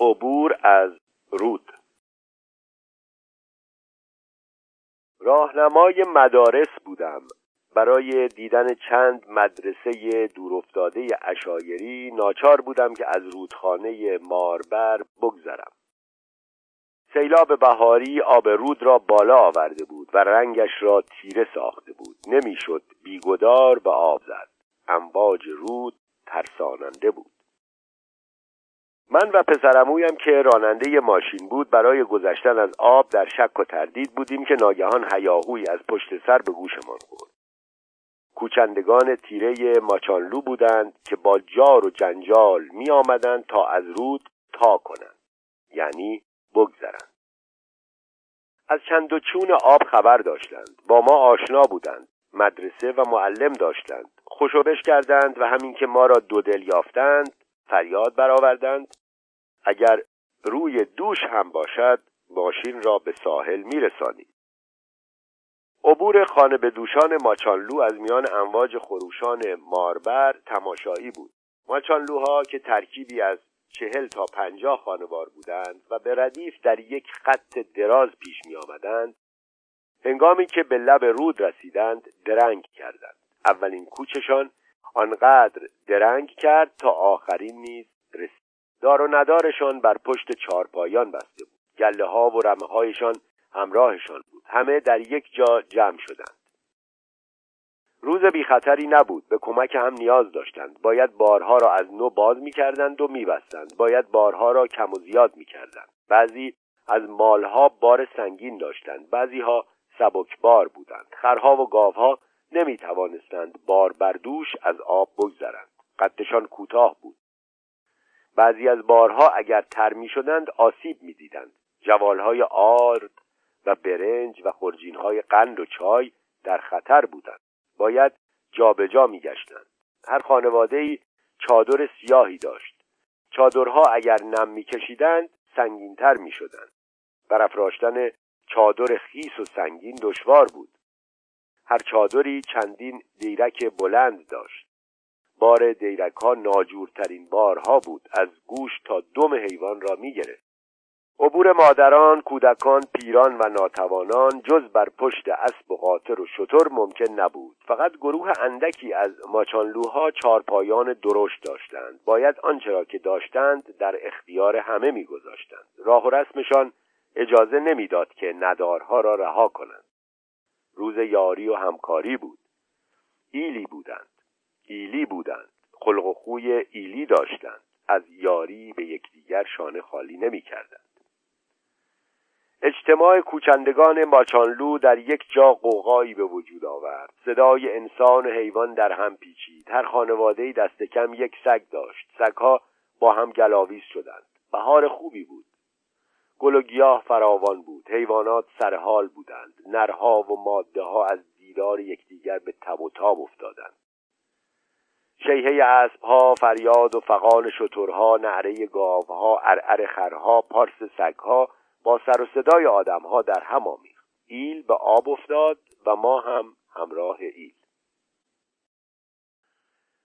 عبور از رود. راهنمای مدارس بودم. برای دیدن چند مدرسه دورافتاده اشایری ناچار بودم که از رودخانه ماربر بگذرم. سیلاب بهاری آب رود را بالا آورده بود و رنگش را تیره ساخته بود. نمی‌شد بیگدار به آب زد. امواج رود ترساننده بود. من و پسرمویم که راننده ماشین بود. برای گذشتن از آب در شک و تردید بودیم که ناگهان هیاهوی از پشت سر به گوشمان خورد. کوچندگان تیره ماچانلو بودند که با جار و جنجال می آمدند تا از رود تا کنند یعنی بگذرند. از چند و چون آب خبر داشتند. با ما آشنا بودند مدرسه و معلم داشتند. خوشوبش کردند و همین که ما را دو دل یافتند فریاد برآوردند. اگر روی دوش هم باشد ماشین را به ساحل میرسانید. عبور خانه به دوشان ماچانلو از میان امواج خروشان ماربر تماشایی بود. ماچانلوها که ترکیبی از چهل تا پنجاه خانوار بودند و به ردیف در یک خط دراز پیش می آمدند هنگامی که به لب رود رسیدند درنگ کردند. اولین کوچشان آنقدر درنگ کرد تا آخرین نیز دار و ندارشان بر پشت چارپایان بسته بود. گله ها و رمه هایشان همراهشان بود. همه در یک جا جمع شدند. روز بی خطری نبود. به کمک هم نیاز داشتند. باید بارها را از نو باز می کردند و می بستند. باید بارها را کم و زیاد می کردند. بعضی از مالها بار سنگین داشتند. بعضی ها سبک بار بودند. خرها و گاوها نمی توانستند بار بر دوش از آب بگذرند. قدشان کوتاه بود. بعضی از بارها اگر تر می شدند آسیب می دیدند جوالهای آرد و برنج و خرجینهای قند و چای در خطر بودند. باید جابجا میگشتند. هر خانواده ای چادر سیاهی داشت. چادرها اگر نم میکشیدند سنگینتر می‌شدند. برافراشتن چادر خیس و سنگین دشوار بود. هر چادری چندین دیرک بلند داشت. بار دیرک ها ناجورترین بارها بود. از گوش تا دم حیوان را می‌گرفت. عبور مادران، کودکان، پیران و ناتوانان جز بر پشت اسب و قاطر و شتر ممکن نبود. فقط گروه اندکی از ماچانلوها چارپایان درشت داشتند. باید آنچه را که داشتند در اختیار همه میگذاشتند. راه و رسمشان اجازه نمی‌داد که ندارها را رها کنند. روز یاری و همکاری بود. ایلی بودند. ایلی بودند. خلق و خوی ایلی داشتند. از یاری به یکدیگر شانه خالی نمی‌کردند. اجتماع کوچندگان ماچانلو در یک جا قوقایی به وجود آورد. صدای انسان و حیوان در هم پیچید. هر خانواده دست کم یک سگ داشت. سگها با هم گلاویز شدند. بهار خوبی بود. گل و گیاه فراوان بود. حیوانات سرحال بودند. نرها و ماده ها از دیدار یکدیگر به تب و تاب افتادند. شیهه اسبها فریاد و فقان شترها نعره گاوها ارعر خرها پارس سگها با سر و صدای ها در هم آمیخت. ایل به آب افتاد و ما هم همراه ایل.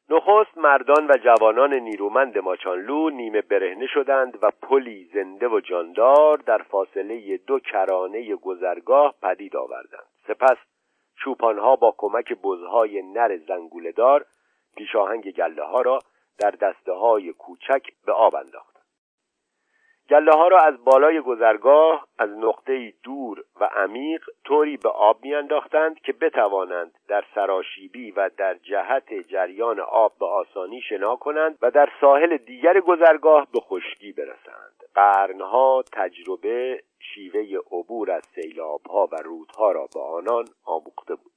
نخست مردان و جوانان نیرومند ماچانلو نیمه برهنه شدند و پلی زنده و جاندار در فاصله دو کرانه گذرگاه پدید آوردند. سپس چوپانها با کمک بزهای نر زنگولهدار پیشاهنگ گله ها را در دسته های کوچک به آب انداخت. گله ها را از بالای گذرگاه از نقطه دور و عمیق طوری به آب میانداختند که بتوانند در سراشیبی و در جهت جریان آب به آسانی شنا کنند و در ساحل دیگر گذرگاه به خشکی برسند. قرنها تجربه شیوه عبور از سیلابها و رودها را به آنان آموخته بود.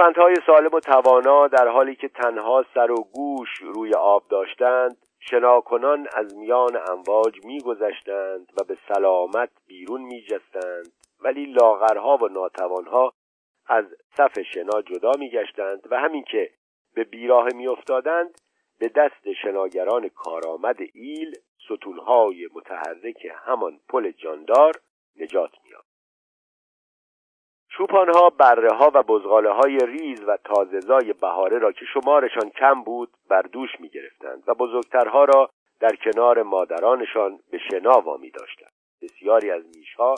گوسفندهای سالم و توانا در حالی که تنها سر و گوش روی آب داشتند شناکنان از میان امواج میگذشتند و به سلامت بیرون میجستند ولی لاغرها و ناتوانها از صف شنا جدا میگشتند و همین که به بیراه میافتادند به دست شناگران کارآمد ایل ستونهای متحرک همان پل جاندار نجات میافت چوپانها بره ها و بزغاله های ریز و تازهزای بهاره را که شمارشان کم بود بر دوش می گرفتند و بزرگترها را در کنار مادرانشان به شنا وامی داشتند بسیاری از میشها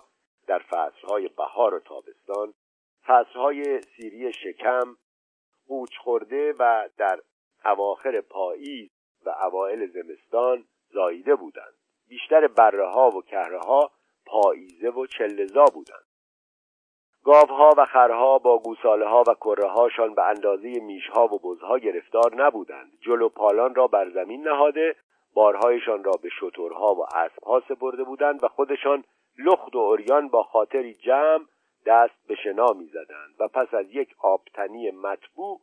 در فصلهای بهار و تابستان فصلهای سیری شکم قوچ خورده و در اواخر پاییز و اوایل زمستان زاییده بودند. بیشتر بره ها و کهره ها پاییزه و چلزا بودند. گاوها و خرها با گوساله ها و کره هاشان به اندازه میشها و بزها گرفتار نبودند. جلو پالان را بر زمین نهاده بارهایشان را به شترها و اسبها سپرده بودند و خودشان لخت و اوریان با خاطری جمع دست به شنا می‌زدند و پس از یک آبتنی مطبوع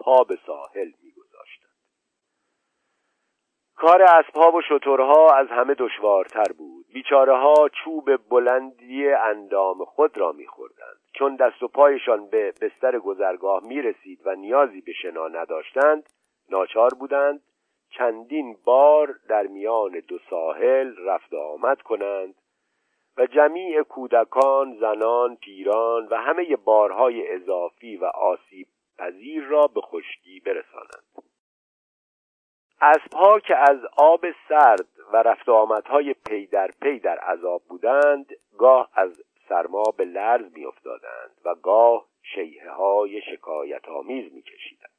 پا به ساحل میگذاشتند. کار اسبها و شترها از همه دشوارتر بود. بیچاره ها چوب بلندی اندام خود را میخوردند. چون دست و پایشان به بستر گذرگاه می‌رسید و نیازی به شنا نداشتند ناچار بودند چندین بار در میان دو ساحل رفت آمد کنند و جمیع کودکان، زنان، پیران و همه بارهای اضافی و آسیب پذیر را به خشکی برسانند. اسبها که از آب سرد و رفت آمدهای پی در پی در عذاب بودند گاه از سرما به لرز میافتادند و گاه شیهه های شکایت آمیز میکشیدند.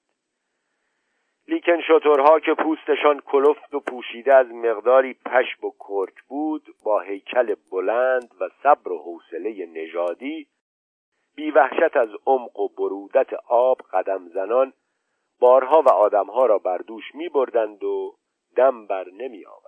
لیکن شترها که پوستشان کلفت و پوشیده از مقداری پشم و کرک بود با هیکل بلند و صبر و حوصله نژادی بی وحشت از عمق و برودت آب قدم زنان بارها و آدمها را بر دوش می بردند و دم بر نمی آوردند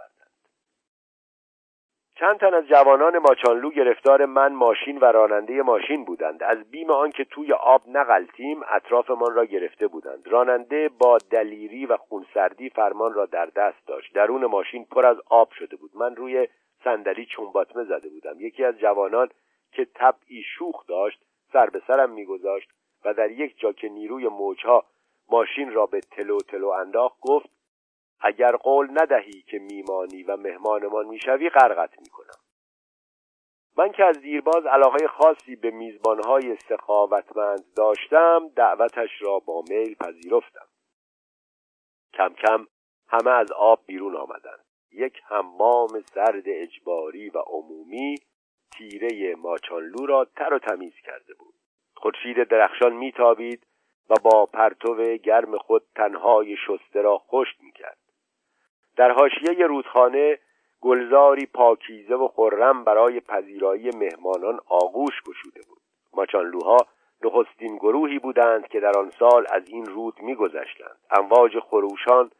چند تن از جوانان ماچانلو گرفتار من ماشین و راننده ماشین بودند. از بیم آنکه توی آب نغلتیم اطرافمان را گرفته بودند. راننده با دلیری و خونسردی فرمان را در دست داشت. درون ماشین پر از آب شده بود. من روی صندلی چونباتمه زده بودم. یکی از جوانان که طبعی شوخ داشت سر به سرم میگذاشت و در یک جا که نیروی موجها ماشین را به تلو تلو انداخت گفت اگر قول ندهی که میمانی و مهمانمان می‌شوی غرقت می‌کنم. من که از دیرباز علاقه خاصی به میزبانهای سخاوتمند داشتم دعوتش را با میل پذیرفتم. کم کم همه از آب بیرون آمدند. یک حمام سرد اجباری و عمومی تیره ماچانلو را تر و تمیز کرده بود. خورشید درخشان میتابید و با پرتو گرم خود تنهای شسته را خشک می‌کرد. در حاشیه رودخانه گلزاری پاکیزه و خرم برای پذیرایی مهمانان آغوش گشوده بود. ماچانلوها نخستین گروهی بودند که در آن سال از این رود میگذشتند. امواج خروشان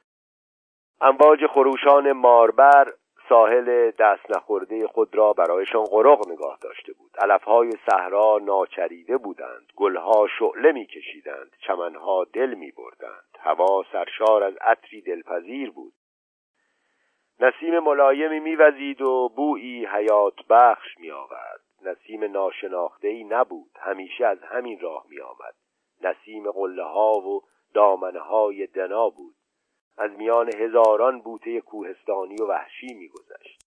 امواج خروشان ماربر ساحل دست نخورده خود را برایشان غرق نگاه داشته بود. علفهای صحرا ناچریده بودند. گلها شعله میکشیدند. چمنها دل میبردند. هوا سرشار از عطری دلپذیر بود. نسیم ملایمی میوزید و بویی حیات بخش می آورد نسیم ناشناخته ای نبود همیشه از همین راه می آمد نسیم قله ها و دامنه های دنا بود. از میان هزاران بوته کوهستانی و وحشی میگذشت.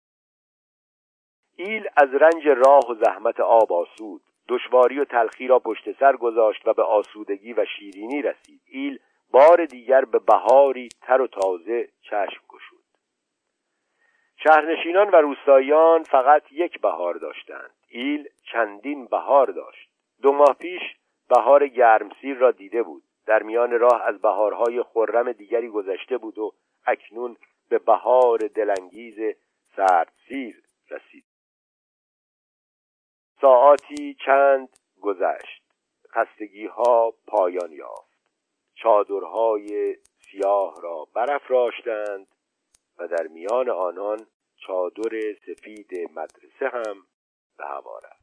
ایل از رنج راه و زحمت آب آسود دشواری و تلخی را پشت سر گذاشت و به آسودگی و شیرینی رسید. ایل بار دیگر به بهاری تر و تازه چشم شهرنشینان و روستاییان فقط یک بهار داشتند. ایل چندین بهار داشت. دو ماه پیش بهار گرمسیر را دیده بود. در میان راه از بهارهای خرم دیگری گذشته بود و اکنون به بهار دلانگیز سردسیر رسید. ساعاتی چند گذشت. خستگی ها پایان یافت. چادرهای سیاه را برافراشتند. و در میان آنان چادر سفید مدرسه هم به هوا رفت